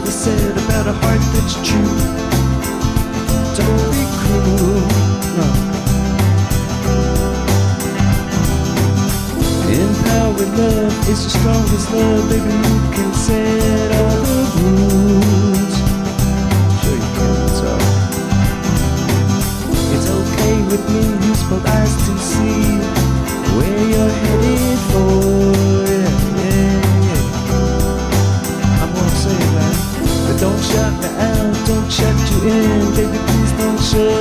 what they said about a heart that's true. Don't be cruel, no. Empowered love is the strongest love, baby, you can set up. in, take the keys, don't share.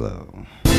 Blow.